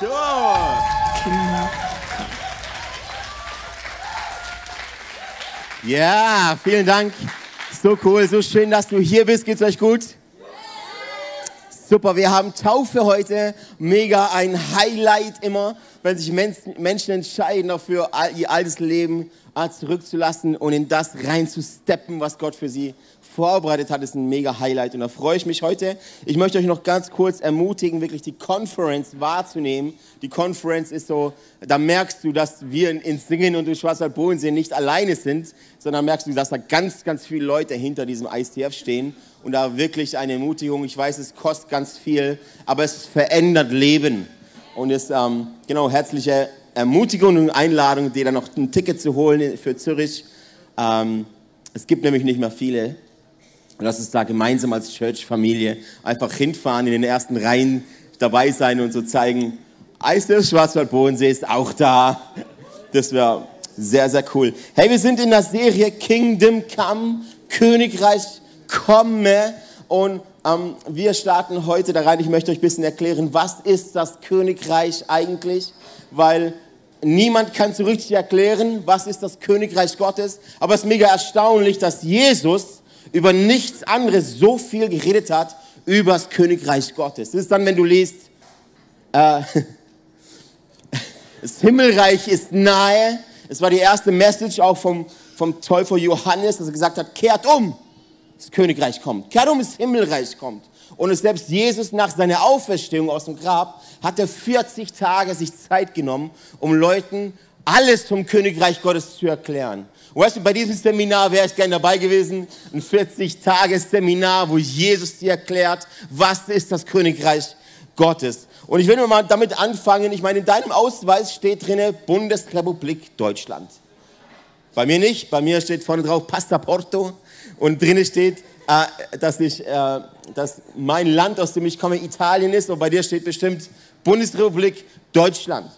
So. Ja, vielen Dank. So cool, so schön, dass du hier bist. Geht's euch gut? Super, wir haben Taufe heute. Mega ein Highlight immer, wenn sich Menschen entscheiden dafür, ihr altes Leben zurückzulassen und in das reinzusteppen, was Gott für sie vorbereitet hat, ist ein mega Highlight. Und da freue ich mich heute. Ich möchte euch noch ganz kurz ermutigen, wirklich die Conference wahrzunehmen. Die Conference ist so, da merkst du, dass wir in Singen und durch Schwarzwald-Bodensee nicht alleine sind, sondern merkst du, dass da ganz, ganz viele Leute hinter diesem ICF stehen und da wirklich eine Ermutigung. Ich weiß, es kostet ganz viel, aber es verändert Leben. Und es, ähm, genau, herzliche Ermutigung und Einladung, dir dann noch ein Ticket zu holen für Zürich. Ähm, es gibt nämlich nicht mehr viele. Und lass uns da gemeinsam als Church-Familie einfach hinfahren, in den ersten Reihen dabei sein und so zeigen, Eis der Schwarzwaldbodensee ist auch da. Das wäre sehr, sehr cool. Hey, wir sind in der Serie Kingdom Come, Königreich komme. Und ähm, wir starten heute da rein. Ich möchte euch ein bisschen erklären, was ist das Königreich eigentlich? Weil niemand kann so richtig erklären, was ist das Königreich Gottes. Aber es ist mega erstaunlich, dass Jesus über nichts anderes so viel geredet hat, über das Königreich Gottes. Das ist dann, wenn du liest, äh, das Himmelreich ist nahe. Es war die erste Message auch vom, vom Täufer Johannes, dass er gesagt hat, kehrt um, das Königreich kommt. Kehrt um, das Himmelreich kommt. Und selbst Jesus nach seiner Auferstehung aus dem Grab hat er 40 Tage sich Zeit genommen, um Leuten alles vom Königreich Gottes zu erklären. Und weißt du, bei diesem Seminar wäre ich gerne dabei gewesen. Ein 40-Tages-Seminar, wo Jesus dir erklärt, was ist das Königreich Gottes. Und ich will nur mal damit anfangen. Ich meine, in deinem Ausweis steht drinne Bundesrepublik Deutschland. Bei mir nicht. Bei mir steht vorne drauf Passaporto. Und drinnen steht, äh, dass, ich, äh, dass mein Land, aus dem ich komme, Italien ist. Und bei dir steht bestimmt Bundesrepublik Deutschland.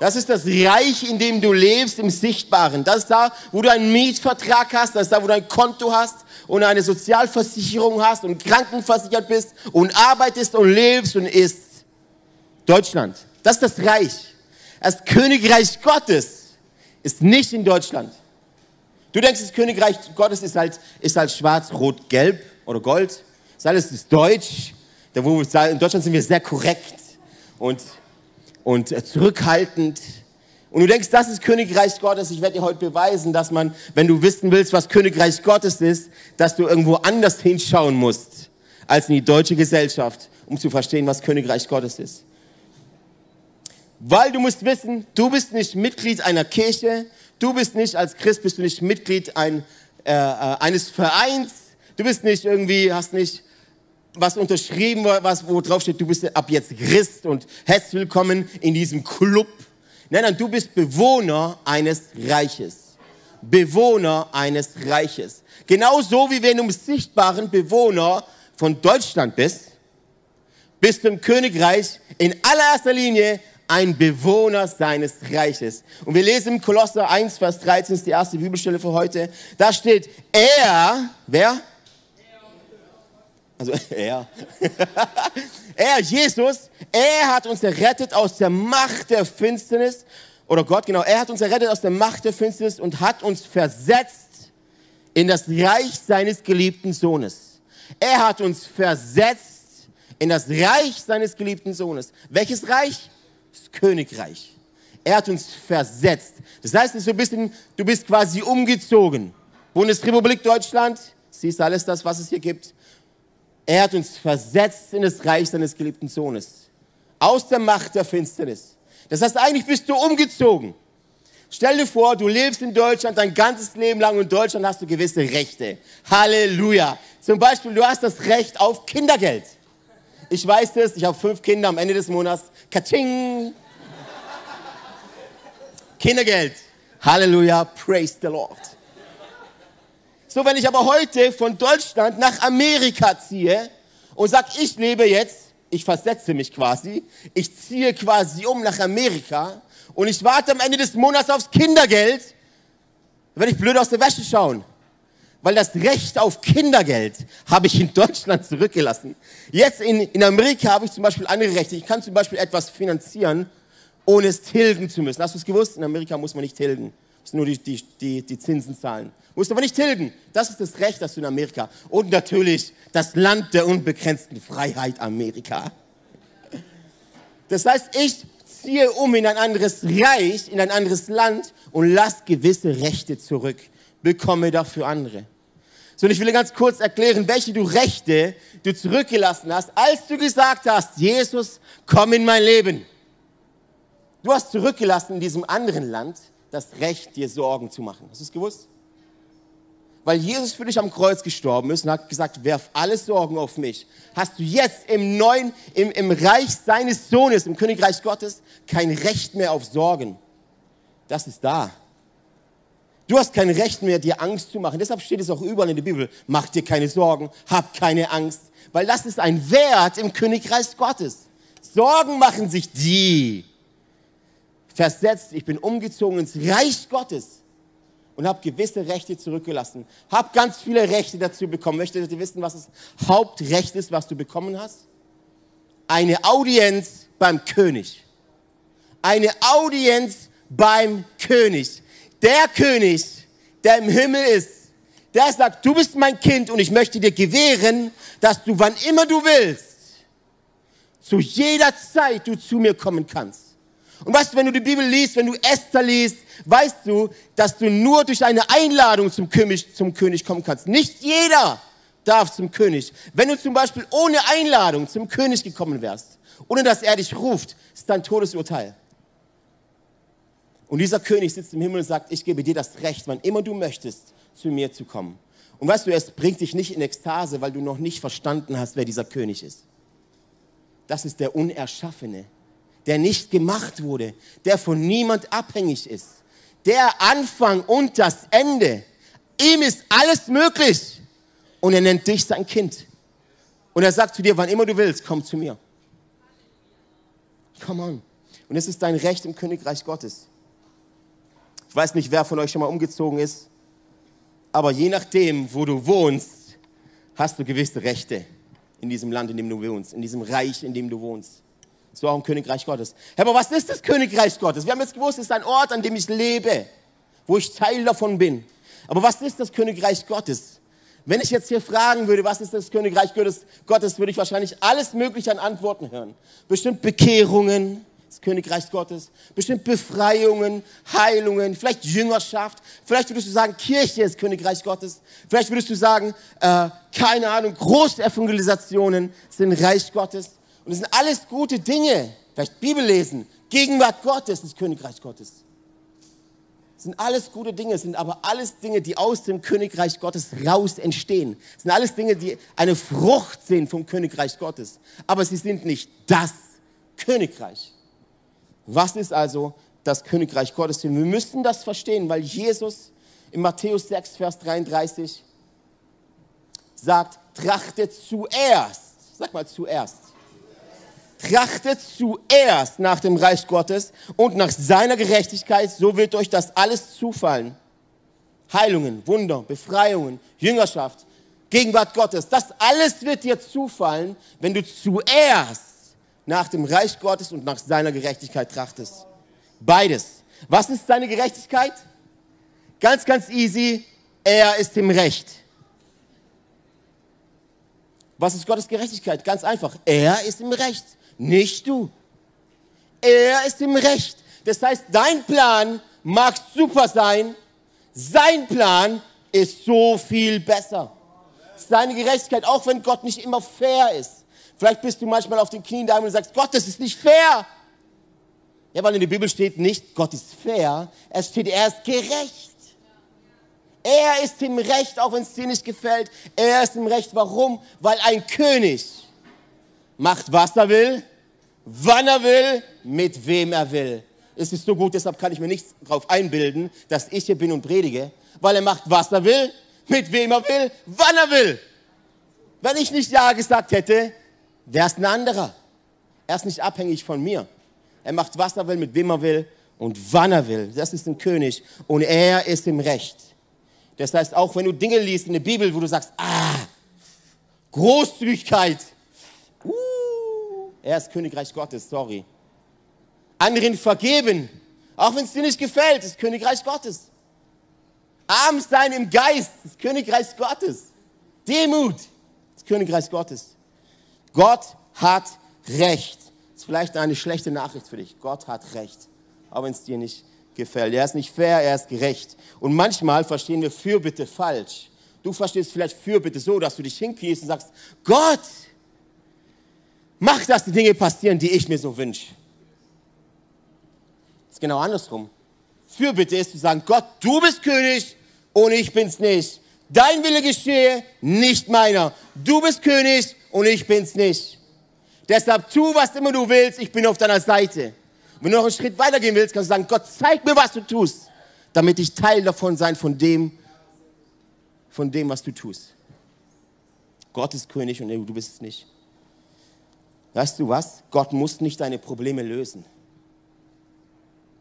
Das ist das Reich, in dem du lebst, im Sichtbaren. Das ist da, wo du einen Mietvertrag hast, das ist da, wo du ein Konto hast und eine Sozialversicherung hast und krankenversichert bist und arbeitest und lebst und isst. Deutschland. Das ist das Reich. Das Königreich Gottes ist nicht in Deutschland. Du denkst, das Königreich Gottes ist halt, ist halt schwarz, rot, gelb oder gold. Das alles ist deutsch. in Deutschland sind wir sehr korrekt und und zurückhaltend. Und du denkst, das ist Königreich Gottes. Ich werde dir heute beweisen, dass man, wenn du wissen willst, was Königreich Gottes ist, dass du irgendwo anders hinschauen musst als in die deutsche Gesellschaft, um zu verstehen, was Königreich Gottes ist. Weil du musst wissen, du bist nicht Mitglied einer Kirche, du bist nicht als Christ, bist du nicht Mitglied ein, äh, äh eines Vereins, du bist nicht irgendwie, hast nicht was unterschrieben, was, wo drauf steht, du bist ab jetzt Christ und herzlich willkommen in diesem Club. Nein, nein, du bist Bewohner eines Reiches. Bewohner eines Reiches. Genauso wie wenn du im sichtbaren Bewohner von Deutschland bist, bist du im Königreich in allererster Linie ein Bewohner seines Reiches. Und wir lesen im Kolosser 1, Vers 13, ist die erste Bibelstelle für heute. Da steht, er, wer? Also er. er, Jesus, er hat uns errettet aus der Macht der Finsternis. Oder Gott, genau, er hat uns errettet aus der Macht der Finsternis und hat uns versetzt in das Reich seines geliebten Sohnes. Er hat uns versetzt in das Reich seines geliebten Sohnes. Welches Reich? Das Königreich. Er hat uns versetzt. Das heißt, du bist, in, du bist quasi umgezogen. Bundesrepublik Deutschland, siehst alles das, was es hier gibt. Er hat uns versetzt in das Reich seines geliebten Sohnes. Aus der Macht der Finsternis. Das heißt, eigentlich bist du umgezogen. Stell dir vor, du lebst in Deutschland dein ganzes Leben lang und in Deutschland hast du gewisse Rechte. Halleluja. Zum Beispiel, du hast das Recht auf Kindergeld. Ich weiß das, ich habe fünf Kinder am Ende des Monats. Kaching! Kindergeld. Halleluja, praise the Lord. So, wenn ich aber heute von Deutschland nach Amerika ziehe und sage, ich lebe jetzt, ich versetze mich quasi, ich ziehe quasi um nach Amerika und ich warte am Ende des Monats aufs Kindergeld, werde ich blöd aus der Wäsche schauen. Weil das Recht auf Kindergeld habe ich in Deutschland zurückgelassen. Jetzt in, in Amerika habe ich zum Beispiel andere Rechte. Ich kann zum Beispiel etwas finanzieren ohne es tilgen zu müssen. Hast du es gewusst? In Amerika muss man nicht tilgen. Muss nur die, die, die, die Zinsen zahlen. Musst aber nicht tilgen. Das ist das Recht, das du in Amerika. Und natürlich das Land der unbegrenzten Freiheit Amerika. Das heißt, ich ziehe um in ein anderes Reich, in ein anderes Land und lass gewisse Rechte zurück. Bekomme dafür andere. So, und ich will dir ganz kurz erklären, welche du Rechte du zurückgelassen hast, als du gesagt hast, Jesus, komm in mein Leben. Du hast zurückgelassen in diesem anderen Land das Recht, dir Sorgen zu machen. Hast du es gewusst? Weil Jesus für dich am Kreuz gestorben ist und hat gesagt, werf alle Sorgen auf mich. Hast du jetzt im neuen, im, im Reich seines Sohnes, im Königreich Gottes, kein Recht mehr auf Sorgen. Das ist da. Du hast kein Recht mehr, dir Angst zu machen. Deshalb steht es auch überall in der Bibel. Mach dir keine Sorgen, hab keine Angst. Weil das ist ein Wert im Königreich Gottes. Sorgen machen sich die, versetzt, ich bin umgezogen ins Reich Gottes und habe gewisse Rechte zurückgelassen. Habe ganz viele Rechte dazu bekommen. Möchtet ihr wissen, was das Hauptrecht ist, was du bekommen hast? Eine Audienz beim König. Eine Audienz beim König. Der König, der im Himmel ist, der sagt, du bist mein Kind und ich möchte dir gewähren, dass du wann immer du willst, zu jeder Zeit du zu mir kommen kannst. Und weißt du, wenn du die Bibel liest, wenn du Esther liest, weißt du, dass du nur durch eine Einladung zum König, zum König kommen kannst. Nicht jeder darf zum König. Wenn du zum Beispiel ohne Einladung zum König gekommen wärst, ohne dass er dich ruft, ist dein Todesurteil. Und dieser König sitzt im Himmel und sagt, ich gebe dir das Recht, wann immer du möchtest, zu mir zu kommen. Und weißt du, es bringt dich nicht in Ekstase, weil du noch nicht verstanden hast, wer dieser König ist. Das ist der Unerschaffene der nicht gemacht wurde, der von niemand abhängig ist. Der Anfang und das Ende. Ihm ist alles möglich. Und er nennt dich sein Kind. Und er sagt zu dir, wann immer du willst, komm zu mir. Come on. Und es ist dein Recht im Königreich Gottes. Ich weiß nicht, wer von euch schon mal umgezogen ist, aber je nachdem, wo du wohnst, hast du gewisse Rechte in diesem Land, in dem du wohnst, in diesem Reich, in dem du wohnst. So auch im Königreich Gottes. Aber was ist das Königreich Gottes? Wir haben jetzt gewusst, es ist ein Ort, an dem ich lebe, wo ich Teil davon bin. Aber was ist das Königreich Gottes? Wenn ich jetzt hier fragen würde, was ist das Königreich Gottes, Gottes würde ich wahrscheinlich alles Mögliche an Antworten hören. Bestimmt Bekehrungen, das Königreich Gottes, bestimmt Befreiungen, Heilungen, vielleicht Jüngerschaft, vielleicht würdest du sagen, Kirche ist Königreich Gottes, vielleicht würdest du sagen, äh, keine Ahnung, Großevangelisationen sind Reich Gottes. Und das sind alles gute Dinge. Vielleicht Bibel lesen, Gegenwart Gottes, das Königreich Gottes. Das sind alles gute Dinge, sind aber alles Dinge, die aus dem Königreich Gottes raus entstehen. Das sind alles Dinge, die eine Frucht sind vom Königreich Gottes. Aber sie sind nicht das Königreich. Was ist also das Königreich Gottes? Wir müssen das verstehen, weil Jesus in Matthäus 6, Vers 33 sagt, trachtet zuerst, sag mal zuerst, Trachtet zuerst nach dem Reich Gottes und nach seiner Gerechtigkeit, so wird euch das alles zufallen. Heilungen, Wunder, Befreiungen, Jüngerschaft, Gegenwart Gottes, das alles wird dir zufallen, wenn du zuerst nach dem Reich Gottes und nach seiner Gerechtigkeit trachtest. Beides. Was ist seine Gerechtigkeit? Ganz, ganz easy. Er ist im Recht. Was ist Gottes Gerechtigkeit? Ganz einfach. Er ist im Recht nicht du. Er ist im Recht. Das heißt, dein Plan mag super sein, sein Plan ist so viel besser. Seine Gerechtigkeit, auch wenn Gott nicht immer fair ist. Vielleicht bist du manchmal auf den Knien da und sagst, Gott, das ist nicht fair. Ja, weil in der Bibel steht nicht, Gott ist fair, es steht, er ist gerecht. Er ist im Recht, auch wenn es dir nicht gefällt. Er ist im Recht. Warum? Weil ein König macht, was er will, wann er will, mit wem er will. Es ist so gut, deshalb kann ich mir nichts darauf einbilden, dass ich hier bin und predige, weil er macht, was er will, mit wem er will, wann er will. Wenn ich nicht Ja gesagt hätte, wäre es ein anderer. Er ist nicht abhängig von mir. Er macht, was er will, mit wem er will und wann er will. Das ist ein König und er ist im Recht. Das heißt, auch wenn du Dinge liest in der Bibel, wo du sagst, ah, Großzügigkeit, uh, er ist Königreich Gottes, sorry. Anderen vergeben, auch wenn es dir nicht gefällt, das Königreich Gottes. Arm sein im Geist, das Königreich Gottes. Demut, das Königreich Gottes. Gott hat Recht. Das ist vielleicht eine schlechte Nachricht für dich. Gott hat Recht, auch wenn es dir nicht gefällt. Er ist nicht fair, er ist gerecht. Und manchmal verstehen wir Fürbitte falsch. Du verstehst vielleicht Fürbitte so, dass du dich hinkniest und sagst, Gott, mach, dass die Dinge passieren, die ich mir so wünsche. Das ist genau andersrum. Fürbitte ist zu sagen, Gott, du bist König und ich bin's nicht. Dein Wille geschehe, nicht meiner. Du bist König und ich bin's nicht. Deshalb tu, was immer du willst, ich bin auf deiner Seite. Wenn du noch einen Schritt weitergehen willst, kannst du sagen, Gott, zeig mir, was du tust, damit ich Teil davon sein, von dem, von dem, was du tust. Gott ist König und du bist es nicht. Weißt du was? Gott muss nicht deine Probleme lösen.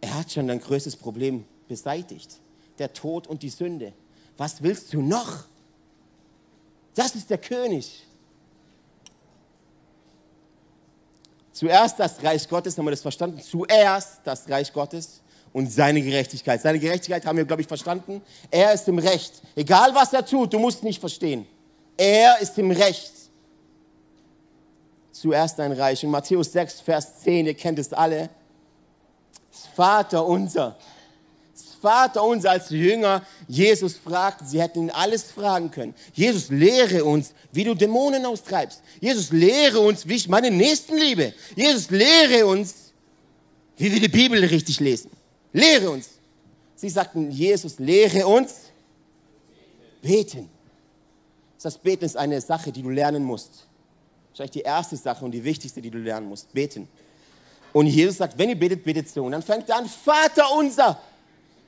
Er hat schon dein größtes Problem beseitigt. Der Tod und die Sünde. Was willst du noch? Das ist der König. Zuerst das Reich Gottes, haben wir das verstanden? Zuerst das Reich Gottes und seine Gerechtigkeit. Seine Gerechtigkeit haben wir, glaube ich, verstanden. Er ist im Recht. Egal was er tut, du musst nicht verstehen. Er ist im Recht. Zuerst dein Reich. In Matthäus 6, Vers 10, ihr kennt es alle. Vater unser. Vater unser, als Jünger Jesus fragten, sie hätten ihn alles fragen können. Jesus, lehre uns, wie du Dämonen austreibst. Jesus, lehre uns, wie ich meine Nächsten liebe. Jesus, lehre uns, wie wir die Bibel richtig lesen. Lehre uns. Sie sagten, Jesus, lehre uns beten. Das Beten ist eine Sache, die du lernen musst. Wahrscheinlich die erste Sache und die wichtigste, die du lernen musst. Beten. Und Jesus sagt, wenn ihr betet, betet so. Und dann fängt er an, Vater unser,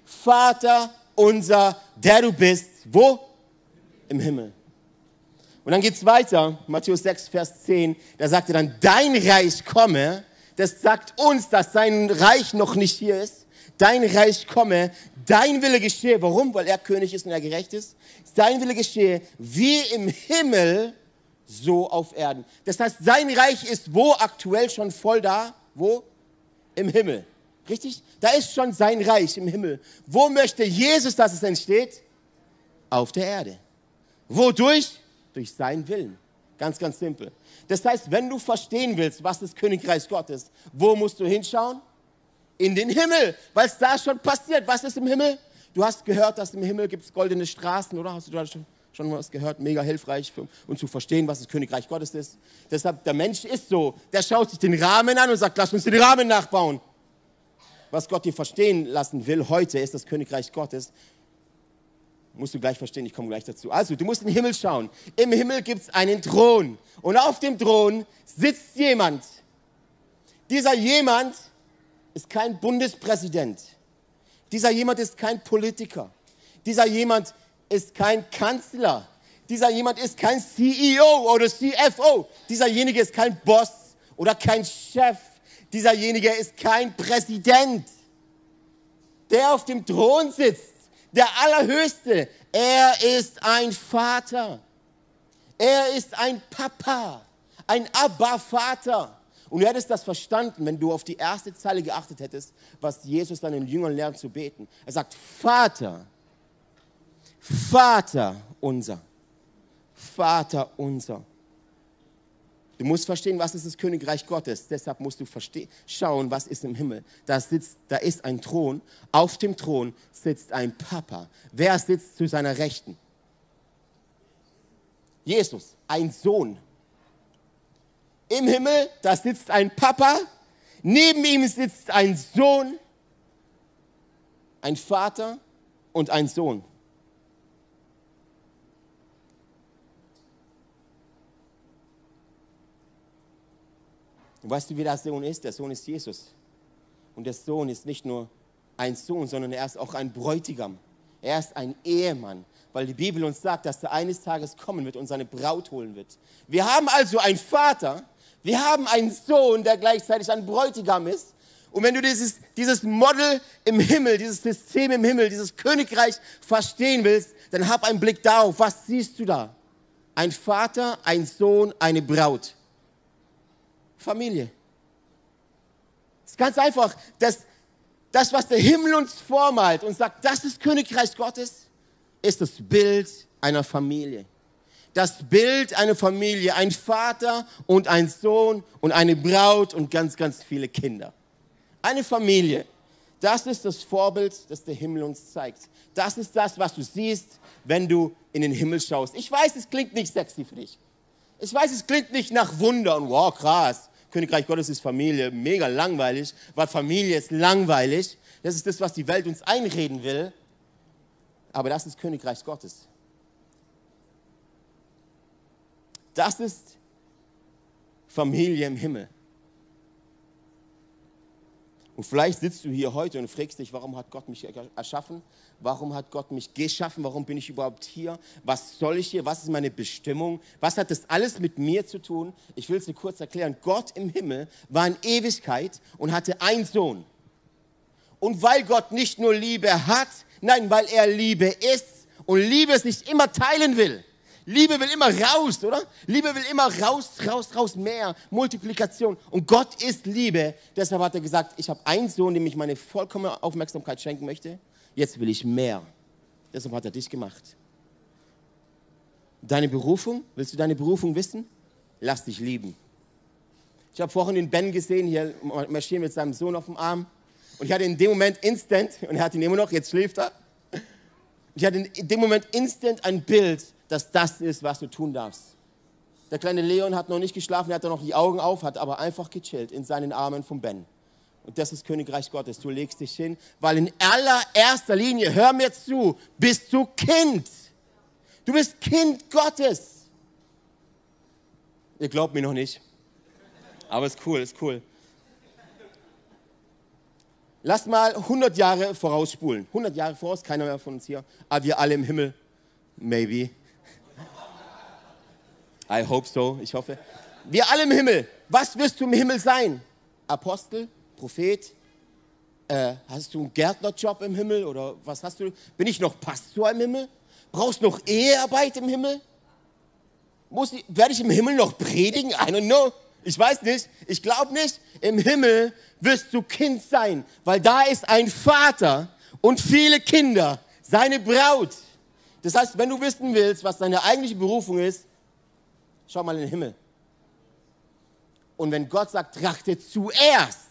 Vater unser, der du bist, wo? Im Himmel. Und dann geht es weiter, Matthäus 6, Vers 10, da sagt er dann, dein Reich komme. Das sagt uns, dass sein Reich noch nicht hier ist. Dein Reich komme, dein Wille geschehe. Warum? Weil er König ist und er gerecht ist. Dein Wille geschehe, wie im Himmel, so auf Erden. Das heißt, sein Reich ist wo aktuell schon voll da? Wo? Im Himmel. Richtig? Da ist schon sein Reich im Himmel. Wo möchte Jesus, dass es entsteht? Auf der Erde. Wodurch? Durch seinen Willen. Ganz, ganz simpel. Das heißt, wenn du verstehen willst, was das Königreich Gottes ist, wo musst du hinschauen? In den Himmel, weil es da schon passiert. Was ist im Himmel? Du hast gehört, dass im Himmel gibt es goldene Straßen, oder? Hast du da schon, schon was gehört? Mega hilfreich, für, um zu verstehen, was das Königreich Gottes ist. Deshalb, der Mensch ist so, der schaut sich den Rahmen an und sagt, lass uns den Rahmen nachbauen. Was Gott dir verstehen lassen will heute, ist das Königreich Gottes. Musst du gleich verstehen, ich komme gleich dazu. Also, du musst in den Himmel schauen. Im Himmel gibt es einen Thron. Und auf dem Thron sitzt jemand. Dieser jemand ist kein Bundespräsident. Dieser jemand ist kein Politiker. Dieser jemand ist kein Kanzler. Dieser jemand ist kein CEO oder CFO. Dieserjenige ist kein Boss oder kein Chef. Dieserjenige ist kein Präsident. Der auf dem Thron sitzt, der Allerhöchste, er ist ein Vater. Er ist ein Papa, ein Abba-Vater. Und du hättest das verstanden, wenn du auf die erste Zeile geachtet hättest, was Jesus deinen Jüngern lernt zu beten. Er sagt, Vater, Vater unser, Vater unser. Du musst verstehen, was ist das Königreich Gottes. Deshalb musst du schauen, was ist im Himmel. Da, sitzt, da ist ein Thron. Auf dem Thron sitzt ein Papa. Wer sitzt zu seiner Rechten? Jesus, ein Sohn. Im Himmel, da sitzt ein Papa. Neben ihm sitzt ein Sohn, ein Vater und ein Sohn. Und weißt du, wie der Sohn ist? Der Sohn ist Jesus. Und der Sohn ist nicht nur ein Sohn, sondern er ist auch ein Bräutigam. Er ist ein Ehemann, weil die Bibel uns sagt, dass er eines Tages kommen wird und seine Braut holen wird. Wir haben also einen Vater, wir haben einen Sohn, der gleichzeitig ein Bräutigam ist. Und wenn du dieses, dieses Model im Himmel, dieses System im Himmel, dieses Königreich verstehen willst, dann hab einen Blick darauf. Was siehst du da? Ein Vater, ein Sohn, eine Braut. Familie. Es ist ganz einfach, dass das, was der Himmel uns vormalt und sagt, das ist Königreich Gottes, ist das Bild einer Familie. Das Bild einer Familie, ein Vater und ein Sohn und eine Braut und ganz, ganz viele Kinder. Eine Familie. Das ist das Vorbild, das der Himmel uns zeigt. Das ist das, was du siehst, wenn du in den Himmel schaust. Ich weiß, es klingt nicht sexy für dich. Ich weiß, es klingt nicht nach Wunder und wow, krass. Königreich Gottes ist Familie, mega langweilig, weil Familie ist langweilig. Das ist das, was die Welt uns einreden will. Aber das ist Königreich Gottes. Das ist Familie im Himmel. Und vielleicht sitzt du hier heute und fragst dich, warum hat Gott mich erschaffen? Warum hat Gott mich geschaffen? Warum bin ich überhaupt hier? Was soll ich hier? Was ist meine Bestimmung? Was hat das alles mit mir zu tun? Ich will es dir kurz erklären. Gott im Himmel war in Ewigkeit und hatte einen Sohn. Und weil Gott nicht nur Liebe hat, nein, weil er Liebe ist und Liebe sich immer teilen will. Liebe will immer raus, oder? Liebe will immer raus, raus, raus, mehr, Multiplikation. Und Gott ist Liebe. Deshalb hat er gesagt, ich habe einen Sohn, dem ich meine vollkommene Aufmerksamkeit schenken möchte. Jetzt will ich mehr. Deshalb hat er dich gemacht. Deine Berufung, willst du deine Berufung wissen? Lass dich lieben. Ich habe vorhin den Ben gesehen, hier marschieren mit seinem Sohn auf dem Arm. Und ich hatte in dem Moment instant, und er hat ihn immer noch, jetzt schläft er. Ich hatte in dem Moment instant ein Bild dass das ist, was du tun darfst. Der kleine Leon hat noch nicht geschlafen, er hat noch die Augen auf, hat aber einfach gechillt in seinen Armen von Ben. Und das ist Königreich Gottes. Du legst dich hin, weil in allererster Linie, hör mir zu, bist du Kind. Du bist Kind Gottes. Ihr glaubt mir noch nicht. Aber ist cool, ist cool. Lass mal 100 Jahre vorausspulen. 100 Jahre voraus, keiner mehr von uns hier. Aber wir alle im Himmel. Maybe. I hope so, ich hoffe. Wir alle im Himmel. Was wirst du im Himmel sein? Apostel, Prophet? Äh, hast du einen Gärtnerjob im Himmel oder was hast du? Bin ich noch Pastor im Himmel? Brauchst du noch Ehearbeit im Himmel? Muss ich, werde ich im Himmel noch predigen? I don't know. Ich weiß nicht. Ich glaube nicht. Im Himmel wirst du Kind sein, weil da ist ein Vater und viele Kinder, seine Braut. Das heißt, wenn du wissen willst, was deine eigentliche Berufung ist, Schau mal in den Himmel. Und wenn Gott sagt, trachte zuerst,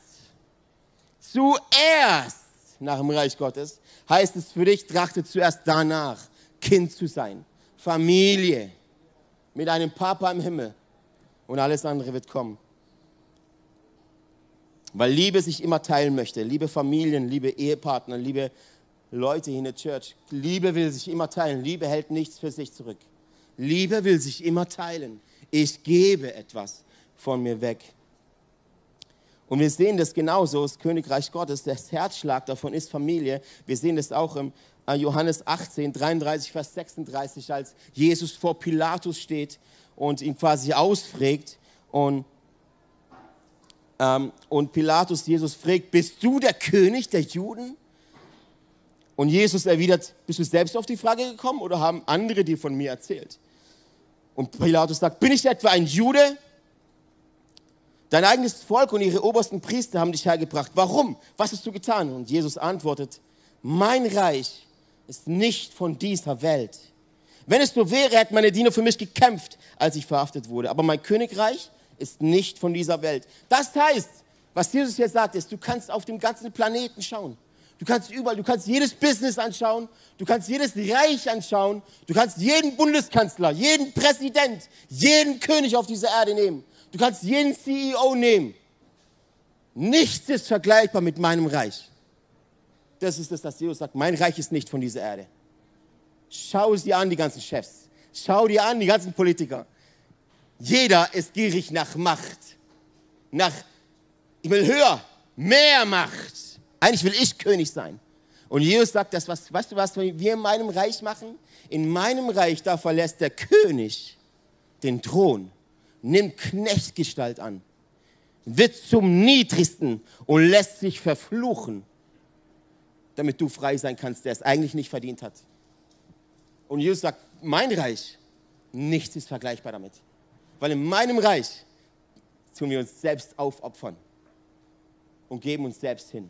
zuerst nach dem Reich Gottes, heißt es für dich, trachte zuerst danach, Kind zu sein, Familie, mit einem Papa im Himmel und alles andere wird kommen. Weil Liebe sich immer teilen möchte, liebe Familien, liebe Ehepartner, liebe Leute hier in der Church. Liebe will sich immer teilen, Liebe hält nichts für sich zurück. Liebe will sich immer teilen. Ich gebe etwas von mir weg. Und wir sehen das genauso, das Königreich Gottes, das Herzschlag davon ist Familie. Wir sehen das auch im äh, Johannes 18, 33, Vers 36, als Jesus vor Pilatus steht und ihn quasi ausfragt. Und, ähm, und Pilatus Jesus fragt, bist du der König der Juden? Und Jesus erwidert, bist du selbst auf die Frage gekommen oder haben andere dir von mir erzählt? Und Pilatus sagt, bin ich etwa ein Jude? Dein eigenes Volk und ihre obersten Priester haben dich hergebracht. Warum? Was hast du getan? Und Jesus antwortet, mein Reich ist nicht von dieser Welt. Wenn es so wäre, hätten meine Diener für mich gekämpft, als ich verhaftet wurde. Aber mein Königreich ist nicht von dieser Welt. Das heißt, was Jesus hier sagt, ist, du kannst auf dem ganzen Planeten schauen. Du kannst überall, du kannst jedes Business anschauen, du kannst jedes Reich anschauen, du kannst jeden Bundeskanzler, jeden Präsident, jeden König auf dieser Erde nehmen. Du kannst jeden CEO nehmen. Nichts ist vergleichbar mit meinem Reich. Das ist das, was Jesus sagt. Mein Reich ist nicht von dieser Erde. Schau es dir an, die ganzen Chefs. Schau dir an, die ganzen Politiker. Jeder ist gierig nach Macht. Nach, ich will höher, mehr Macht. Eigentlich will ich König sein. Und Jesus sagt, das, was, weißt du, was wir in meinem Reich machen? In meinem Reich, da verlässt der König den Thron, nimmt Knechtgestalt an, wird zum Niedrigsten und lässt sich verfluchen, damit du frei sein kannst, der es eigentlich nicht verdient hat. Und Jesus sagt, mein Reich, nichts ist vergleichbar damit. Weil in meinem Reich tun wir uns selbst aufopfern. und geben uns selbst hin.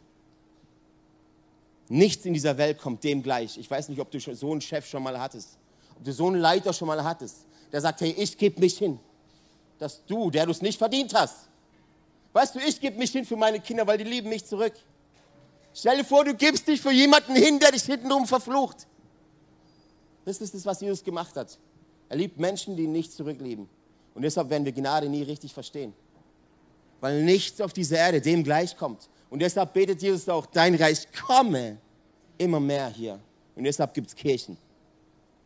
Nichts in dieser Welt kommt dem gleich. Ich weiß nicht, ob du so einen Chef schon mal hattest, ob du so einen Leiter schon mal hattest, der sagt, hey, ich gebe mich hin. Dass du, der du es nicht verdient hast. Weißt du, ich gebe mich hin für meine Kinder, weil die lieben mich zurück. Stell dir vor, du gibst dich für jemanden hin, der dich hintenrum verflucht. Das ist das, was Jesus gemacht hat. Er liebt Menschen, die ihn nicht zurücklieben. Und deshalb werden wir Gnade nie richtig verstehen. Weil nichts auf dieser Erde dem gleichkommt. Und deshalb betet Jesus auch, dein Reich komme immer mehr hier. Und deshalb gibt es Kirchen,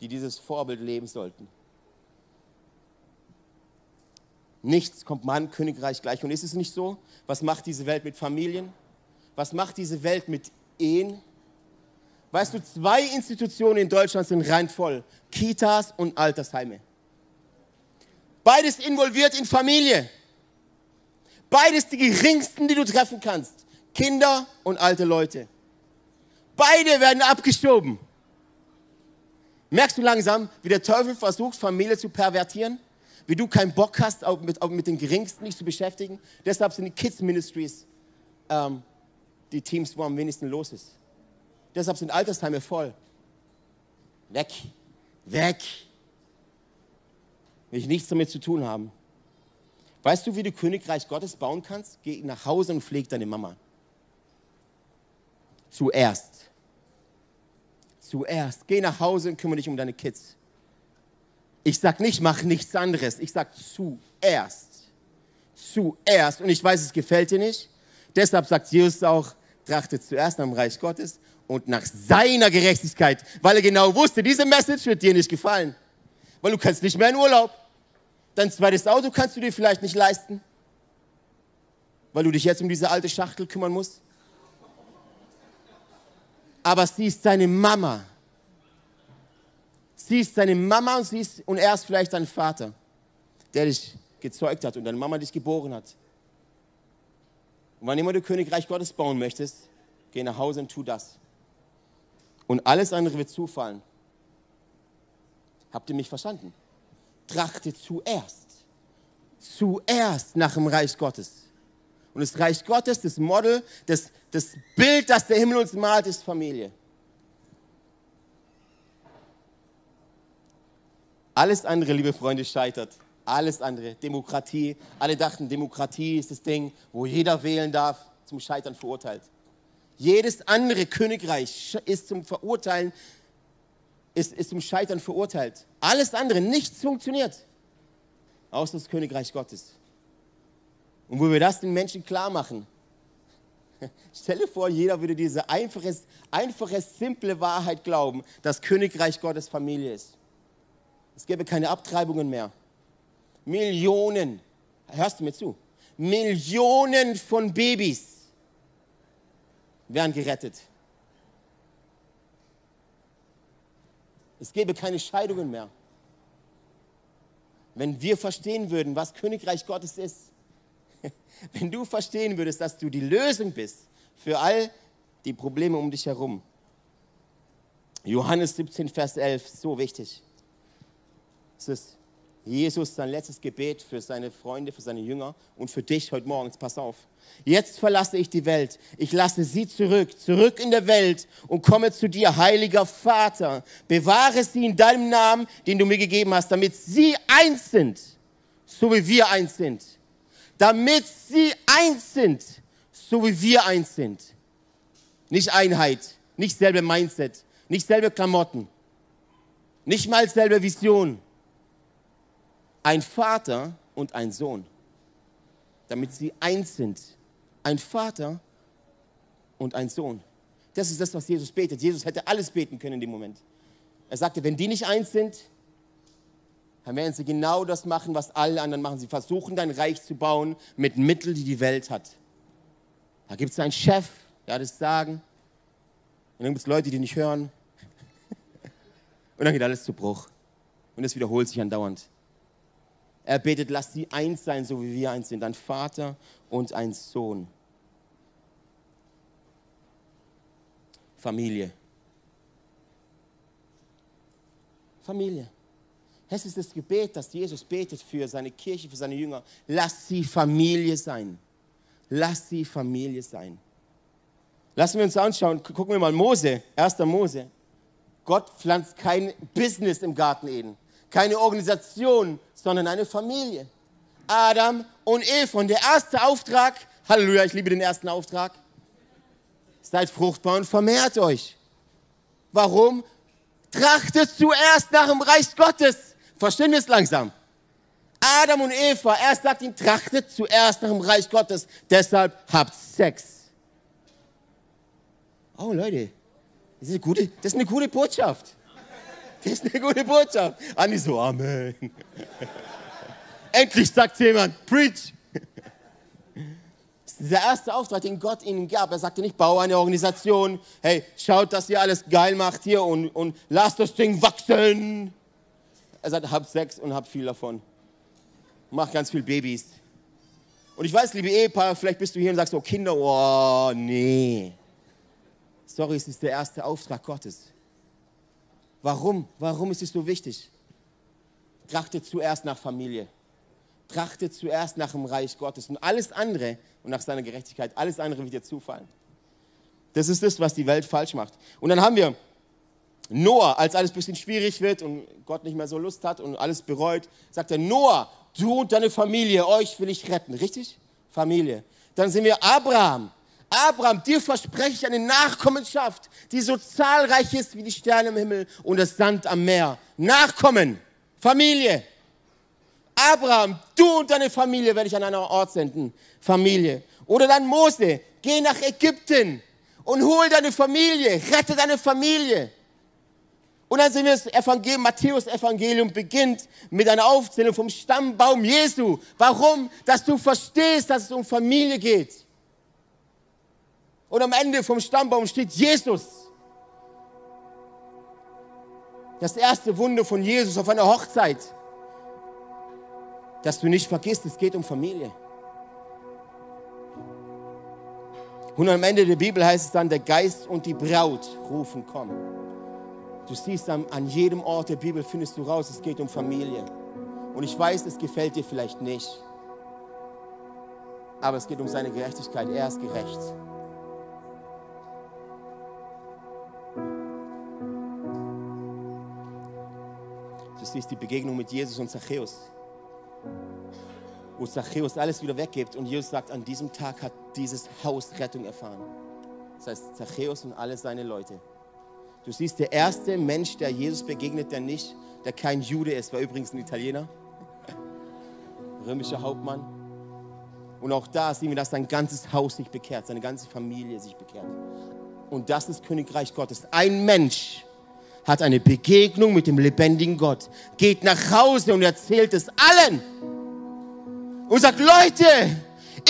die dieses Vorbild leben sollten. Nichts kommt meinem Königreich gleich. Und ist es nicht so? Was macht diese Welt mit Familien? Was macht diese Welt mit Ehen? Weißt du, zwei Institutionen in Deutschland sind rein voll. Kitas und Altersheime. Beides involviert in Familie. Beides die geringsten, die du treffen kannst. Kinder und alte Leute. Beide werden abgeschoben. Merkst du langsam, wie der Teufel versucht, Familie zu pervertieren? Wie du keinen Bock hast, auch mit, auch mit den Geringsten dich zu beschäftigen? Deshalb sind die Kids Ministries ähm, die Teams, wo am wenigsten los ist. Deshalb sind Altersheime voll. Weg, weg. Will ich nichts damit zu tun haben. Weißt du, wie du Königreich Gottes bauen kannst? Geh nach Hause und pfleg deine Mama. Zuerst. Zuerst. Geh nach Hause und kümmere dich um deine Kids. Ich sag nicht, mach nichts anderes. Ich sag zuerst. Zuerst. Und ich weiß, es gefällt dir nicht. Deshalb sagt Jesus auch, trachtet zuerst dem Reich Gottes und nach seiner Gerechtigkeit, weil er genau wusste, diese Message wird dir nicht gefallen. Weil du kannst nicht mehr in Urlaub. Dein zweites Auto kannst du dir vielleicht nicht leisten, weil du dich jetzt um diese alte Schachtel kümmern musst aber sie ist deine Mama. Sie ist deine Mama und, sie ist, und er ist vielleicht dein Vater, der dich gezeugt hat und deine Mama dich geboren hat. Und wann immer du Königreich Gottes bauen möchtest, geh nach Hause und tu das. Und alles andere wird zufallen. Habt ihr mich verstanden? Trachte zuerst, zuerst nach dem Reich Gottes. Und das Reich Gottes, das Model, das, das Bild, das der Himmel uns malt, ist Familie. Alles andere, liebe Freunde, scheitert. Alles andere. Demokratie. Alle dachten, Demokratie ist das Ding, wo jeder wählen darf, zum Scheitern verurteilt. Jedes andere Königreich ist zum Verurteilen, ist, ist zum Scheitern verurteilt. Alles andere, nichts funktioniert. Außer das Königreich Gottes. Und wo wir das den Menschen klar machen, stell dir vor, jeder würde diese einfache, einfache, simple Wahrheit glauben, dass Königreich Gottes Familie ist. Es gäbe keine Abtreibungen mehr. Millionen, hörst du mir zu? Millionen von Babys wären gerettet. Es gäbe keine Scheidungen mehr. Wenn wir verstehen würden, was Königreich Gottes ist, wenn du verstehen würdest, dass du die Lösung bist für all die Probleme um dich herum. Johannes 17, Vers 11, so wichtig. Es ist Jesus sein letztes Gebet für seine Freunde, für seine Jünger und für dich heute Morgen. Pass auf. Jetzt verlasse ich die Welt. Ich lasse sie zurück, zurück in der Welt und komme zu dir, heiliger Vater. Bewahre sie in deinem Namen, den du mir gegeben hast, damit sie eins sind, so wie wir eins sind damit sie eins sind, so wie wir eins sind. Nicht Einheit, nicht selbe Mindset, nicht selbe Klamotten, nicht mal selbe Vision. Ein Vater und ein Sohn, damit sie eins sind. Ein Vater und ein Sohn. Das ist das, was Jesus betet. Jesus hätte alles beten können in dem Moment. Er sagte, wenn die nicht eins sind, dann werden sie genau das machen, was alle anderen machen. Sie versuchen dein Reich zu bauen mit Mitteln, die die Welt hat. Da gibt es einen Chef, der hat das Sagen. Und dann gibt es Leute, die nicht hören. Und dann geht alles zu Bruch. Und es wiederholt sich andauernd. Er betet, lass sie eins sein, so wie wir eins sind. Ein Vater und ein Sohn. Familie. Familie. Es ist das Gebet, das Jesus betet für seine Kirche, für seine Jünger. Lass sie Familie sein. Lass sie Familie sein. Lassen wir uns anschauen, gucken wir mal Mose, 1. Mose. Gott pflanzt kein Business im Garten Eden, keine Organisation, sondern eine Familie. Adam und Eva. Und der erste Auftrag, Halleluja, ich liebe den ersten Auftrag, seid fruchtbar und vermehrt euch. Warum? Trachtet zuerst nach dem Reich Gottes. Verstehen wir es langsam? Adam und Eva, er sagt ihnen, trachtet zuerst nach dem Reich Gottes, deshalb habt Sex. Oh Leute, das ist eine gute, das ist eine gute Botschaft. Das ist eine gute Botschaft. Andi so, Amen. Endlich sagt jemand, preach. Das ist der erste Auftrag, den Gott ihnen gab. Er sagte nicht, baue eine Organisation, hey, schaut, dass ihr alles geil macht hier und, und lasst das Ding wachsen. Er sagt, habt Sex und habt viel davon mach ganz viel Babys. Und ich weiß, liebe Ehepaar, vielleicht bist du hier und sagst, oh Kinder, oh nee. Sorry, es ist der erste Auftrag Gottes. Warum? Warum ist es so wichtig? Trachte zuerst nach Familie. Trachte zuerst nach dem Reich Gottes und alles andere und nach seiner Gerechtigkeit, alles andere wird dir zufallen. Das ist das, was die Welt falsch macht. Und dann haben wir Noah, als alles ein bisschen schwierig wird und Gott nicht mehr so Lust hat und alles bereut, sagt er, Noah, du und deine Familie, euch will ich retten. Richtig? Familie. Dann sind wir Abraham. Abraham, dir verspreche ich eine Nachkommenschaft, die so zahlreich ist wie die Sterne im Himmel und das Sand am Meer. Nachkommen, Familie. Abraham, du und deine Familie werde ich an einen Ort senden. Familie. Oder dann Mose, geh nach Ägypten und hol deine Familie, rette deine Familie. Und dann sehen wir das Evangelium, Matthäus Evangelium beginnt mit einer Aufzählung vom Stammbaum Jesu. Warum? Dass du verstehst, dass es um Familie geht. Und am Ende vom Stammbaum steht Jesus. Das erste Wunder von Jesus auf einer Hochzeit. Dass du nicht vergisst, es geht um Familie. Und am Ende der Bibel heißt es dann, der Geist und die Braut rufen, komm. Du siehst an, an jedem Ort der Bibel, findest du raus, es geht um Familie. Und ich weiß, es gefällt dir vielleicht nicht. Aber es geht um seine Gerechtigkeit. Er ist gerecht. Du siehst die Begegnung mit Jesus und Zachäus. Wo Zachäus alles wieder weggibt und Jesus sagt, an diesem Tag hat dieses Haus Rettung erfahren. Das heißt, Zachäus und alle seine Leute. Du siehst, der erste Mensch, der Jesus begegnet, der nicht, der kein Jude ist, war übrigens ein Italiener, römischer Hauptmann. Und auch da sehen wir, dass sein ganzes Haus sich bekehrt, seine ganze Familie sich bekehrt. Und das ist Königreich Gottes. Ein Mensch hat eine Begegnung mit dem lebendigen Gott, geht nach Hause und erzählt es allen und sagt, Leute,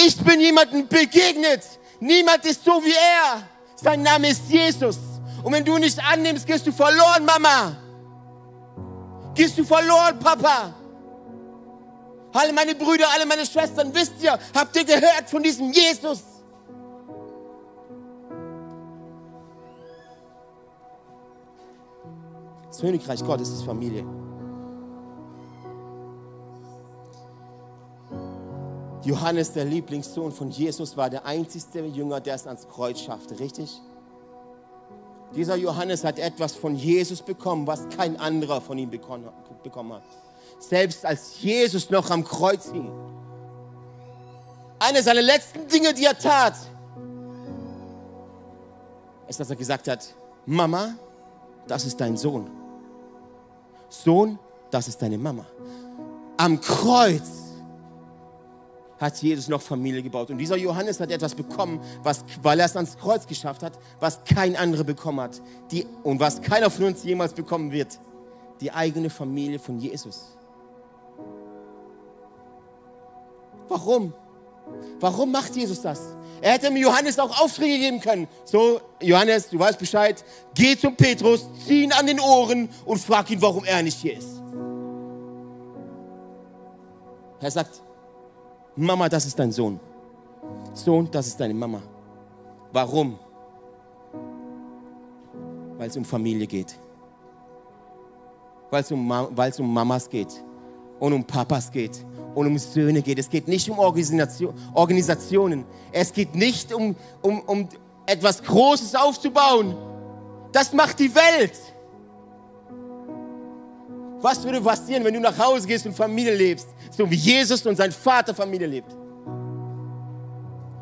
ich bin jemandem begegnet. Niemand ist so wie er. Sein Name ist Jesus. Und wenn du nicht annimmst, gehst du verloren, Mama. Gehst du verloren, Papa. Alle meine Brüder, alle meine Schwestern, wisst ihr, habt ihr gehört von diesem Jesus? Das Königreich Gottes ist Familie. Johannes, der Lieblingssohn von Jesus, war der einzigste Jünger, der es ans Kreuz schaffte, richtig? Dieser Johannes hat etwas von Jesus bekommen, was kein anderer von ihm bekommen hat. Selbst als Jesus noch am Kreuz hing. Eine seiner letzten Dinge, die er tat, ist, dass er gesagt hat, Mama, das ist dein Sohn. Sohn, das ist deine Mama. Am Kreuz hat Jesus noch Familie gebaut. Und dieser Johannes hat etwas bekommen, was, weil er es ans Kreuz geschafft hat, was kein anderer bekommen hat. Die, und was keiner von uns jemals bekommen wird. Die eigene Familie von Jesus. Warum? Warum macht Jesus das? Er hätte dem Johannes auch Aufträge geben können. So, Johannes, du weißt Bescheid, geh zum Petrus, zieh ihn an den Ohren und frag ihn, warum er nicht hier ist. Er sagt, Mama, das ist dein Sohn. Sohn, das ist deine Mama. Warum? Weil es um Familie geht. Weil es um, um Mamas geht. Und um Papas geht und um Söhne geht. Es geht nicht um Organisation, Organisationen. Es geht nicht um, um, um etwas Großes aufzubauen. Das macht die Welt. Was würde passieren, wenn du nach Hause gehst und Familie lebst, so wie Jesus und sein Vater Familie lebt?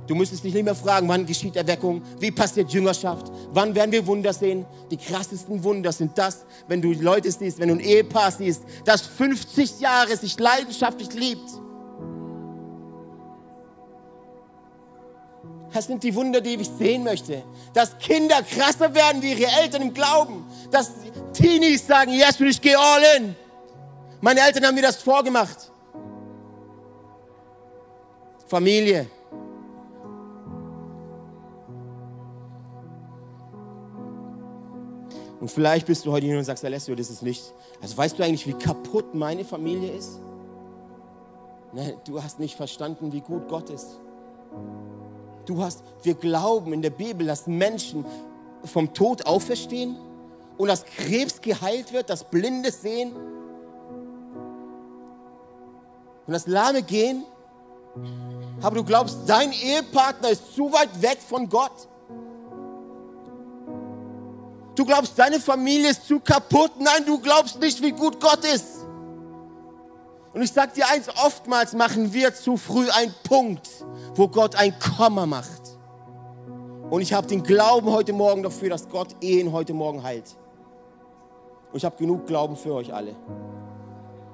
Du müsstest dich nicht mehr fragen, wann geschieht Erweckung, wie passiert Jüngerschaft, wann werden wir Wunder sehen. Die krassesten Wunder sind das, wenn du Leute siehst, wenn du ein Ehepaar siehst, das 50 Jahre sich leidenschaftlich liebt. Das sind die Wunder, die ich sehen möchte. Dass Kinder krasser werden wie ihre Eltern im Glauben. Dass Teenies sagen, yes, ich gehe all in. Meine Eltern haben mir das vorgemacht. Familie. Und vielleicht bist du heute hier und sagst, Alessio, das ist nicht. Also weißt du eigentlich, wie kaputt meine Familie ist? Nein, du hast nicht verstanden, wie gut Gott ist. Du hast, wir glauben in der Bibel, dass Menschen vom Tod auferstehen und dass Krebs geheilt wird, dass Blinde sehen und dass Lahme gehen. Aber du glaubst, dein Ehepartner ist zu weit weg von Gott. Du glaubst, deine Familie ist zu kaputt. Nein, du glaubst nicht, wie gut Gott ist. Und ich sage dir eins, oftmals machen wir zu früh einen Punkt, wo Gott ein Komma macht. Und ich habe den Glauben heute Morgen dafür, dass Gott Ehen heute Morgen heilt. Und ich habe genug Glauben für euch alle,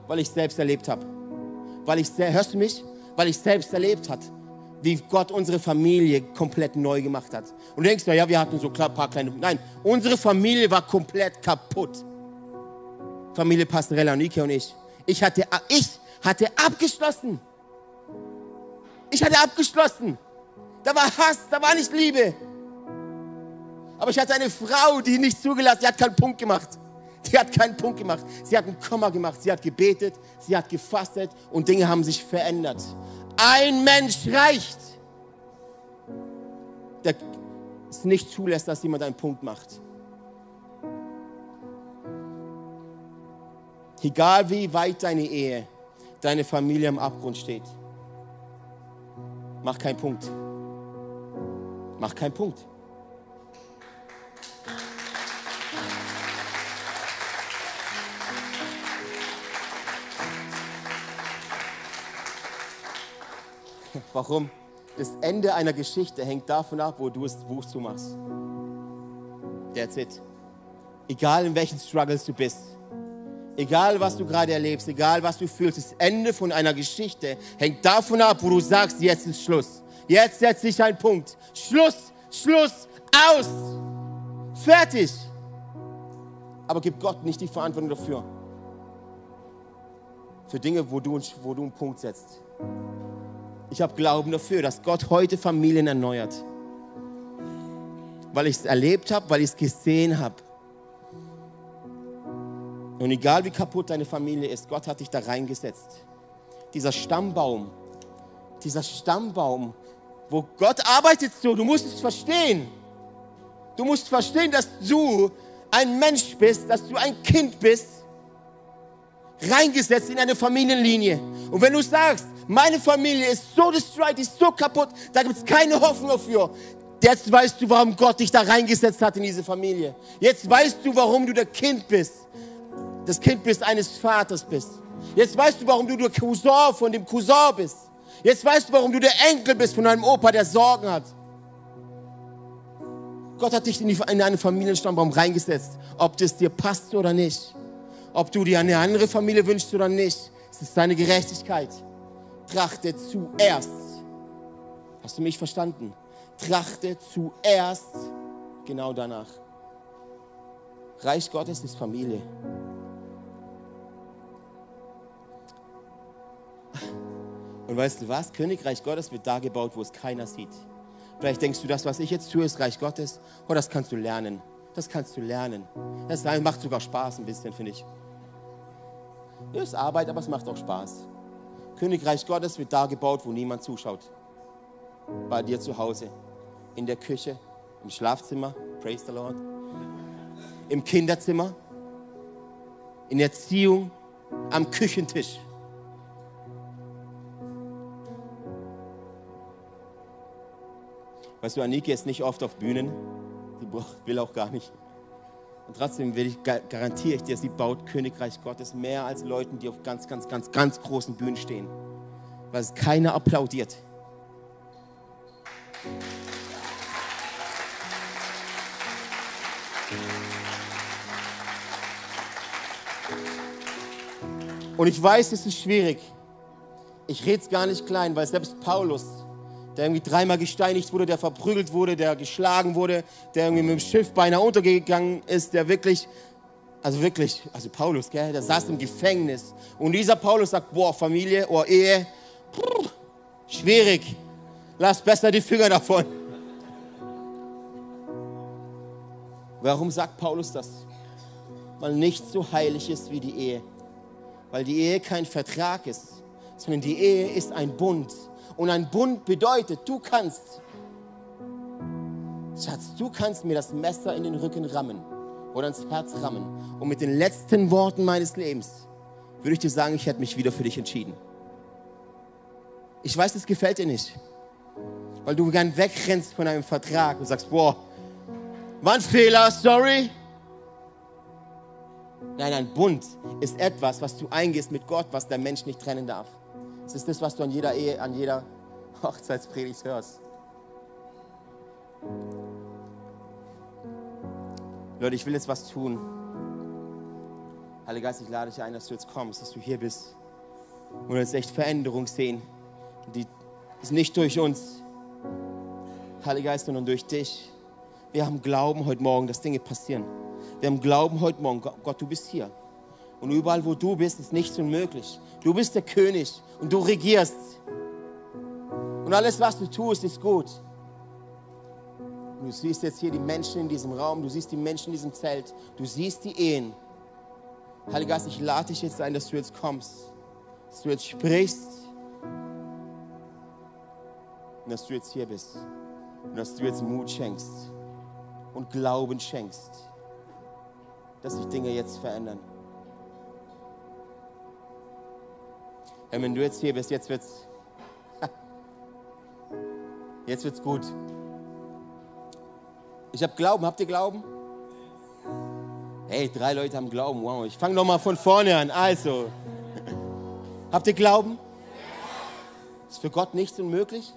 weil ich selbst erlebt habe. Weil ich, hörst du mich? Weil ich selbst erlebt habe, wie Gott unsere Familie komplett neu gemacht hat. Und du denkst, na ja, wir hatten so ein paar kleine. Nein, unsere Familie war komplett kaputt. Familie Pastorella, Nike und ich. Ich hatte, ich hatte abgeschlossen. Ich hatte abgeschlossen. Da war Hass, da war nicht Liebe. Aber ich hatte eine Frau, die nicht zugelassen, die hat keinen Punkt gemacht. Die hat keinen Punkt gemacht. Sie hat einen Komma gemacht. Sie hat gebetet, sie hat gefastet und Dinge haben sich verändert. Ein Mensch reicht, der es nicht zulässt, dass jemand einen Punkt macht. Egal wie weit deine Ehe, deine Familie am Abgrund steht, mach keinen Punkt. Mach keinen Punkt. Warum? Das Ende einer Geschichte hängt davon ab, wo du das Buch zumachst. That's it. Egal in welchen Struggles du bist, egal was du gerade erlebst, egal was du fühlst, das Ende von einer Geschichte hängt davon ab, wo du sagst, jetzt ist Schluss. Jetzt setze ich einen Punkt. Schluss, Schluss, aus. Fertig. Aber gib Gott nicht die Verantwortung dafür. Für Dinge, wo du, wo du einen Punkt setzt. Ich habe Glauben dafür, dass Gott heute Familien erneuert. Weil ich es erlebt habe, weil ich es gesehen habe. Und egal wie kaputt deine Familie ist, Gott hat dich da reingesetzt. Dieser Stammbaum, dieser Stammbaum, wo Gott arbeitet so, du musst es verstehen. Du musst verstehen, dass du ein Mensch bist, dass du ein Kind bist, reingesetzt in eine Familienlinie. Und wenn du sagst, meine Familie ist so destroyed, ist so kaputt, da gibt es keine Hoffnung dafür. Jetzt weißt du, warum Gott dich da reingesetzt hat in diese Familie. Jetzt weißt du, warum du der Kind bist. Das Kind bist eines Vaters bist. Jetzt weißt du, warum du der Cousin von dem Cousin bist. Jetzt weißt du, warum du der Enkel bist von einem Opa, der Sorgen hat. Gott hat dich in, die, in einen Familienstammbaum reingesetzt, ob das dir passt oder nicht. Ob du dir eine andere Familie wünschst oder nicht. Es ist seine Gerechtigkeit. Trachte zuerst. Hast du mich verstanden? Trachte zuerst genau danach. Reich Gottes ist Familie. Und weißt du was? Königreich Gottes wird da gebaut, wo es keiner sieht. Vielleicht denkst du, das, was ich jetzt tue, ist Reich Gottes. Oh, das kannst du lernen. Das kannst du lernen. Das macht sogar Spaß ein bisschen, finde ich. Ja, es ist Arbeit, aber es macht auch Spaß. Königreich Gottes wird da gebaut, wo niemand zuschaut. Bei dir zu Hause, in der Küche, im Schlafzimmer, praise the Lord, im Kinderzimmer, in Erziehung, am Küchentisch. Weißt du, Anike ist nicht oft auf Bühnen, die will auch gar nicht. Und trotzdem will ich, garantiere ich dir, sie baut Königreich Gottes mehr als Leuten, die auf ganz, ganz, ganz, ganz großen Bühnen stehen. Weil es keiner applaudiert. Und ich weiß, es ist schwierig. Ich rede es gar nicht klein, weil selbst Paulus, der irgendwie dreimal gesteinigt wurde, der verprügelt wurde, der geschlagen wurde, der irgendwie mit dem Schiff beinahe untergegangen ist, der wirklich, also wirklich, also Paulus, gell, der saß im Gefängnis. Und dieser Paulus sagt, boah, Familie, oh, Ehe, pff, schwierig, lass besser die Finger davon. Warum sagt Paulus das? Weil nichts so heilig ist wie die Ehe weil die Ehe kein Vertrag ist, sondern die Ehe ist ein Bund. Und ein Bund bedeutet, du kannst, Schatz, du kannst mir das Messer in den Rücken rammen oder ins Herz rammen. Und mit den letzten Worten meines Lebens würde ich dir sagen, ich hätte mich wieder für dich entschieden. Ich weiß, das gefällt dir nicht, weil du gern wegrennst von einem Vertrag und sagst, boah, war ein Fehler, sorry. Nein, ein Bund ist etwas, was du eingehst mit Gott, was der Mensch nicht trennen darf. Es ist das, was du an jeder Ehe, an jeder Hochzeitspredigt hörst. Leute, ich will jetzt was tun. Heiliger Geist, ich lade dich ein, dass du jetzt kommst, dass du hier bist und jetzt echt Veränderung sehen. Die ist nicht durch uns, Heiliger Geist, sondern durch dich. Wir haben Glauben heute Morgen, dass Dinge passieren. Wir haben Glauben heute Morgen, Gott, du bist hier. Und überall, wo du bist, ist nichts unmöglich. Du bist der König und du regierst. Und alles, was du tust, ist gut. du siehst jetzt hier die Menschen in diesem Raum, du siehst die Menschen in diesem Zelt, du siehst die Ehen. Heiliger Geist, ich lade dich jetzt ein, dass du jetzt kommst, dass du jetzt sprichst und dass du jetzt hier bist und dass du jetzt Mut schenkst und Glauben schenkst dass sich Dinge jetzt verändern. Herr, wenn du jetzt hier bist, jetzt wird's, jetzt wird's gut. Ich habe Glauben. Habt ihr Glauben? Hey, drei Leute haben Glauben. Wow, ich fange nochmal von vorne an. Also, habt ihr Glauben? Ist für Gott nichts unmöglich?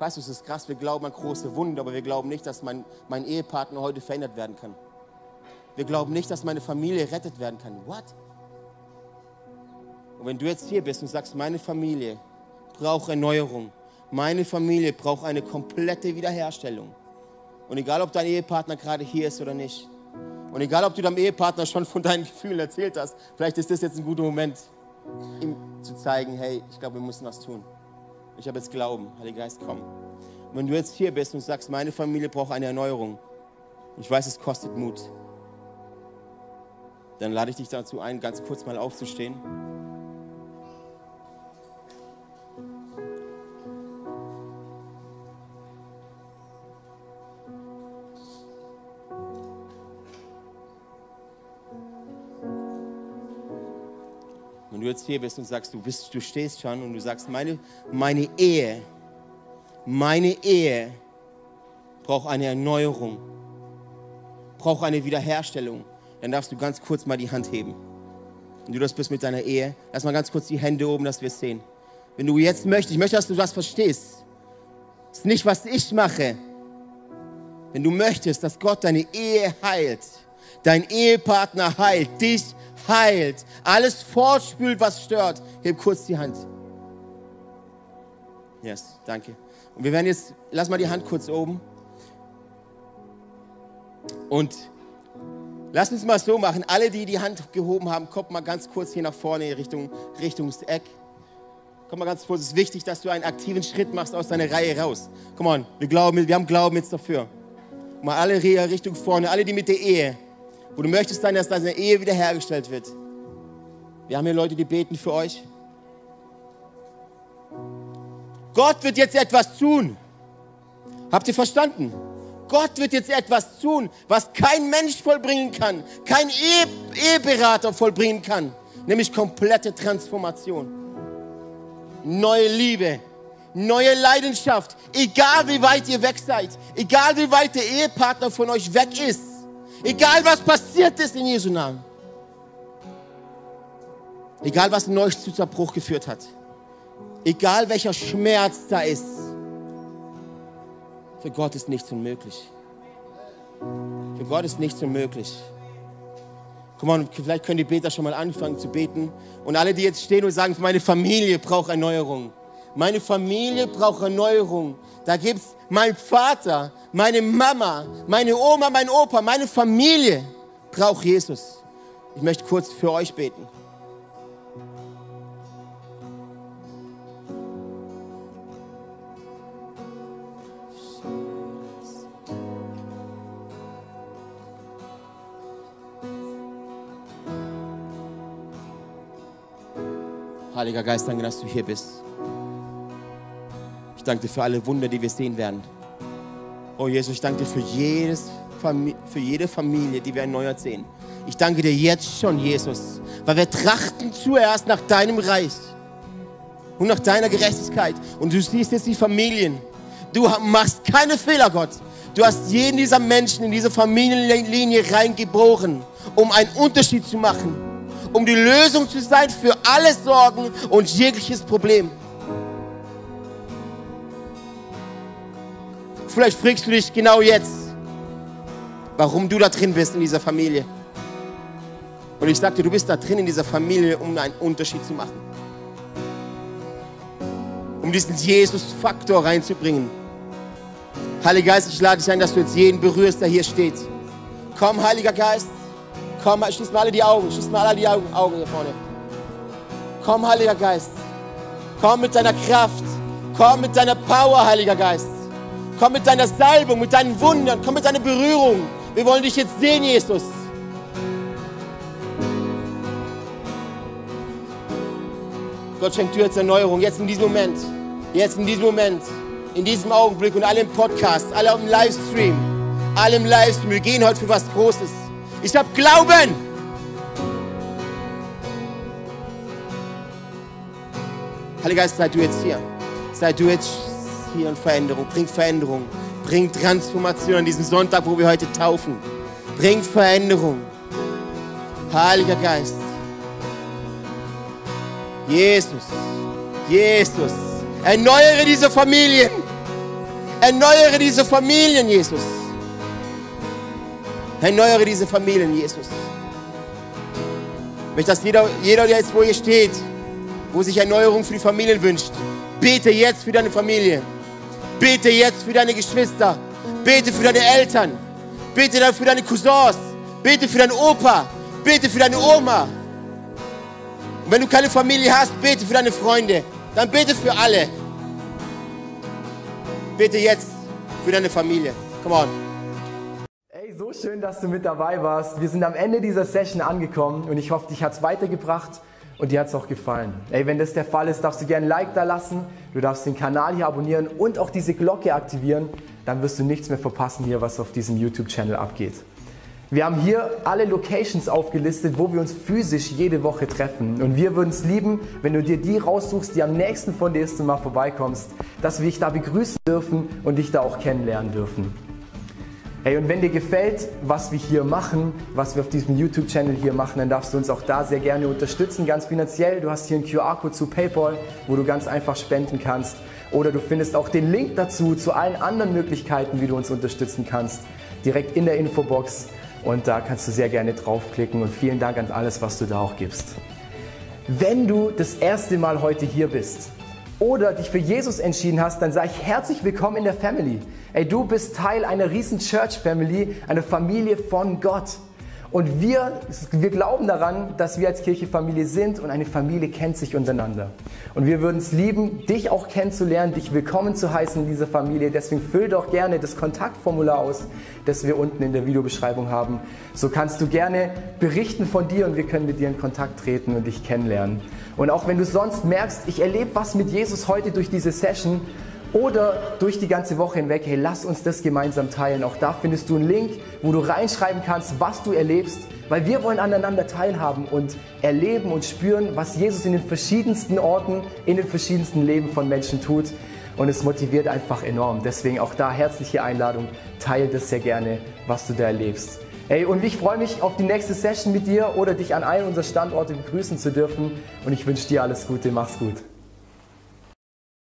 Weißt du, es ist krass, wir glauben an große Wunden, aber wir glauben nicht, dass mein, mein Ehepartner heute verändert werden kann. Wir glauben nicht, dass meine Familie rettet werden kann. What? Und wenn du jetzt hier bist und sagst, meine Familie braucht Erneuerung, meine Familie braucht eine komplette Wiederherstellung. Und egal, ob dein Ehepartner gerade hier ist oder nicht, und egal, ob du deinem Ehepartner schon von deinen Gefühlen erzählt hast, vielleicht ist das jetzt ein guter Moment, ihm zu zeigen, hey, ich glaube, wir müssen was tun. Ich habe jetzt Glauben. Heiliger Geist, komm. Und wenn du jetzt hier bist und sagst, meine Familie braucht eine Erneuerung, ich weiß, es kostet Mut, dann lade ich dich dazu ein, ganz kurz mal aufzustehen. Wenn du jetzt hier bist und sagst, du, bist, du stehst schon und du sagst, meine, meine Ehe, meine Ehe braucht eine Erneuerung, braucht eine Wiederherstellung, dann darfst du ganz kurz mal die Hand heben. Wenn du das bist mit deiner Ehe, lass mal ganz kurz die Hände oben, dass wir es sehen. Wenn du jetzt möchtest, ich möchte, dass du das verstehst. Das ist nicht, was ich mache. Wenn du möchtest, dass Gott deine Ehe heilt, dein Ehepartner heilt, dich heilt, alles fortspült, was stört, heb kurz die Hand. Yes, danke. Und wir werden jetzt, lass mal die Hand kurz oben. Und lass uns mal so machen. Alle, die die Hand gehoben haben, kommt mal ganz kurz hier nach vorne Richtung, Richtung Eck. Komm mal ganz kurz. Es ist wichtig, dass du einen aktiven Schritt machst aus deiner Reihe raus. Komm on, wir, glauben, wir haben Glauben jetzt dafür. Mal alle Richtung vorne, alle, die mit der Ehe wo du möchtest dann, dass deine Ehe wiederhergestellt wird. Wir haben hier Leute, die beten für euch. Gott wird jetzt etwas tun. Habt ihr verstanden? Gott wird jetzt etwas tun, was kein Mensch vollbringen kann, kein Eheberater vollbringen kann, nämlich komplette Transformation. Neue Liebe, neue Leidenschaft. Egal wie weit ihr weg seid, egal wie weit der Ehepartner von euch weg ist, egal was passiert ist in Jesu Namen. Egal was in euch zu Zerbruch geführt hat. Egal welcher Schmerz da ist. Für Gott ist nichts unmöglich. Für Gott ist nichts unmöglich. Guck mal, vielleicht können die Beter schon mal anfangen zu beten. Und alle, die jetzt stehen und sagen, meine Familie braucht Erneuerung. Meine Familie braucht Erneuerung. Da gibt es meinen Vater, meine Mama, meine Oma, mein Opa, meine Familie braucht Jesus. Ich möchte kurz für euch beten. Heiliger Geist, danke, dass du hier bist. Ich danke dir für alle Wunder, die wir sehen werden. Oh Jesus, ich danke dir für, jedes für jede Familie, die wir erneuert sehen. Ich danke dir jetzt schon, Jesus, weil wir trachten zuerst nach deinem Reich und nach deiner Gerechtigkeit. Und du siehst jetzt die Familien. Du machst keine Fehler, Gott. Du hast jeden dieser Menschen in diese Familienlinie reingeboren, um einen Unterschied zu machen um die Lösung zu sein für alle Sorgen und jegliches Problem. Vielleicht fragst du dich genau jetzt, warum du da drin bist in dieser Familie. Und ich sagte, du bist da drin in dieser Familie, um einen Unterschied zu machen. Um diesen Jesus-Faktor reinzubringen. Heiliger Geist, ich lade dich ein, dass du jetzt jeden berührst, der hier steht. Komm, Heiliger Geist. Komm, schließ mal alle die Augen, schließ mal alle die Augen, Augen hier vorne. Komm, Heiliger Geist. Komm mit deiner Kraft. Komm mit deiner Power, Heiliger Geist. Komm mit deiner Salbung, mit deinen Wundern. Komm mit deiner Berührung. Wir wollen dich jetzt sehen, Jesus. Gott schenkt dir jetzt Erneuerung, jetzt in diesem Moment. Jetzt in diesem Moment. In diesem Augenblick und alle im Podcast, alle im Livestream. Alle im Livestream. Wir gehen heute für was Großes. Ich habe Glauben. Heiliger Geist, sei du jetzt hier. Sei du jetzt hier in Veränderung. Bring Veränderung. Bring Transformation an diesem Sonntag, wo wir heute taufen. Bring Veränderung. Heiliger Geist. Jesus. Jesus. Erneuere diese Familien. Erneuere diese Familien, Jesus. Erneuere diese Familien, Jesus. Ich möchte, dass jeder, jeder, der jetzt wo hier steht, wo sich Erneuerung für die Familien wünscht, bete jetzt für deine Familie. Bete jetzt für deine Geschwister. Bete für deine Eltern. Bete dann für deine Cousins. Bete für deinen Opa. Bete für deine Oma. Und wenn du keine Familie hast, bete für deine Freunde. Dann bete für alle. Bete jetzt für deine Familie. Come on schön, dass du mit dabei warst. Wir sind am Ende dieser Session angekommen und ich hoffe, dich hat es weitergebracht und dir hat es auch gefallen. Ey, wenn das der Fall ist, darfst du gerne ein Like da lassen, du darfst den Kanal hier abonnieren und auch diese Glocke aktivieren. Dann wirst du nichts mehr verpassen hier, was auf diesem YouTube-Channel abgeht. Wir haben hier alle Locations aufgelistet, wo wir uns physisch jede Woche treffen. Und wir würden es lieben, wenn du dir die raussuchst, die am nächsten von dir ist und mal vorbeikommst, dass wir dich da begrüßen dürfen und dich da auch kennenlernen dürfen. Hey, und wenn dir gefällt, was wir hier machen, was wir auf diesem YouTube-Channel hier machen, dann darfst du uns auch da sehr gerne unterstützen, ganz finanziell. Du hast hier einen QR-Code zu PayPal, wo du ganz einfach spenden kannst. Oder du findest auch den Link dazu, zu allen anderen Möglichkeiten, wie du uns unterstützen kannst, direkt in der Infobox. Und da kannst du sehr gerne draufklicken. Und vielen Dank an alles, was du da auch gibst. Wenn du das erste Mal heute hier bist, oder dich für Jesus entschieden hast, dann sage ich herzlich willkommen in der Family. Ey, du bist Teil einer riesen Church Family, einer Familie von Gott. Und wir, wir glauben daran, dass wir als Kirche Familie sind und eine Familie kennt sich untereinander. Und wir würden es lieben, dich auch kennenzulernen, dich willkommen zu heißen in dieser Familie. Deswegen füll doch gerne das Kontaktformular aus, das wir unten in der Videobeschreibung haben. So kannst du gerne berichten von dir und wir können mit dir in Kontakt treten und dich kennenlernen. Und auch wenn du sonst merkst, ich erlebe was mit Jesus heute durch diese Session oder durch die ganze Woche hinweg, hey, lass uns das gemeinsam teilen. Auch da findest du einen Link, wo du reinschreiben kannst, was du erlebst, weil wir wollen aneinander teilhaben und erleben und spüren, was Jesus in den verschiedensten Orten, in den verschiedensten Leben von Menschen tut. und es motiviert einfach enorm. Deswegen auch da herzliche Einladung, teile das sehr gerne, was du da erlebst. Hey, und ich freue mich auf die nächste Session mit dir oder dich an einem unserer Standorte begrüßen zu dürfen und ich wünsche dir alles Gute, mach's gut.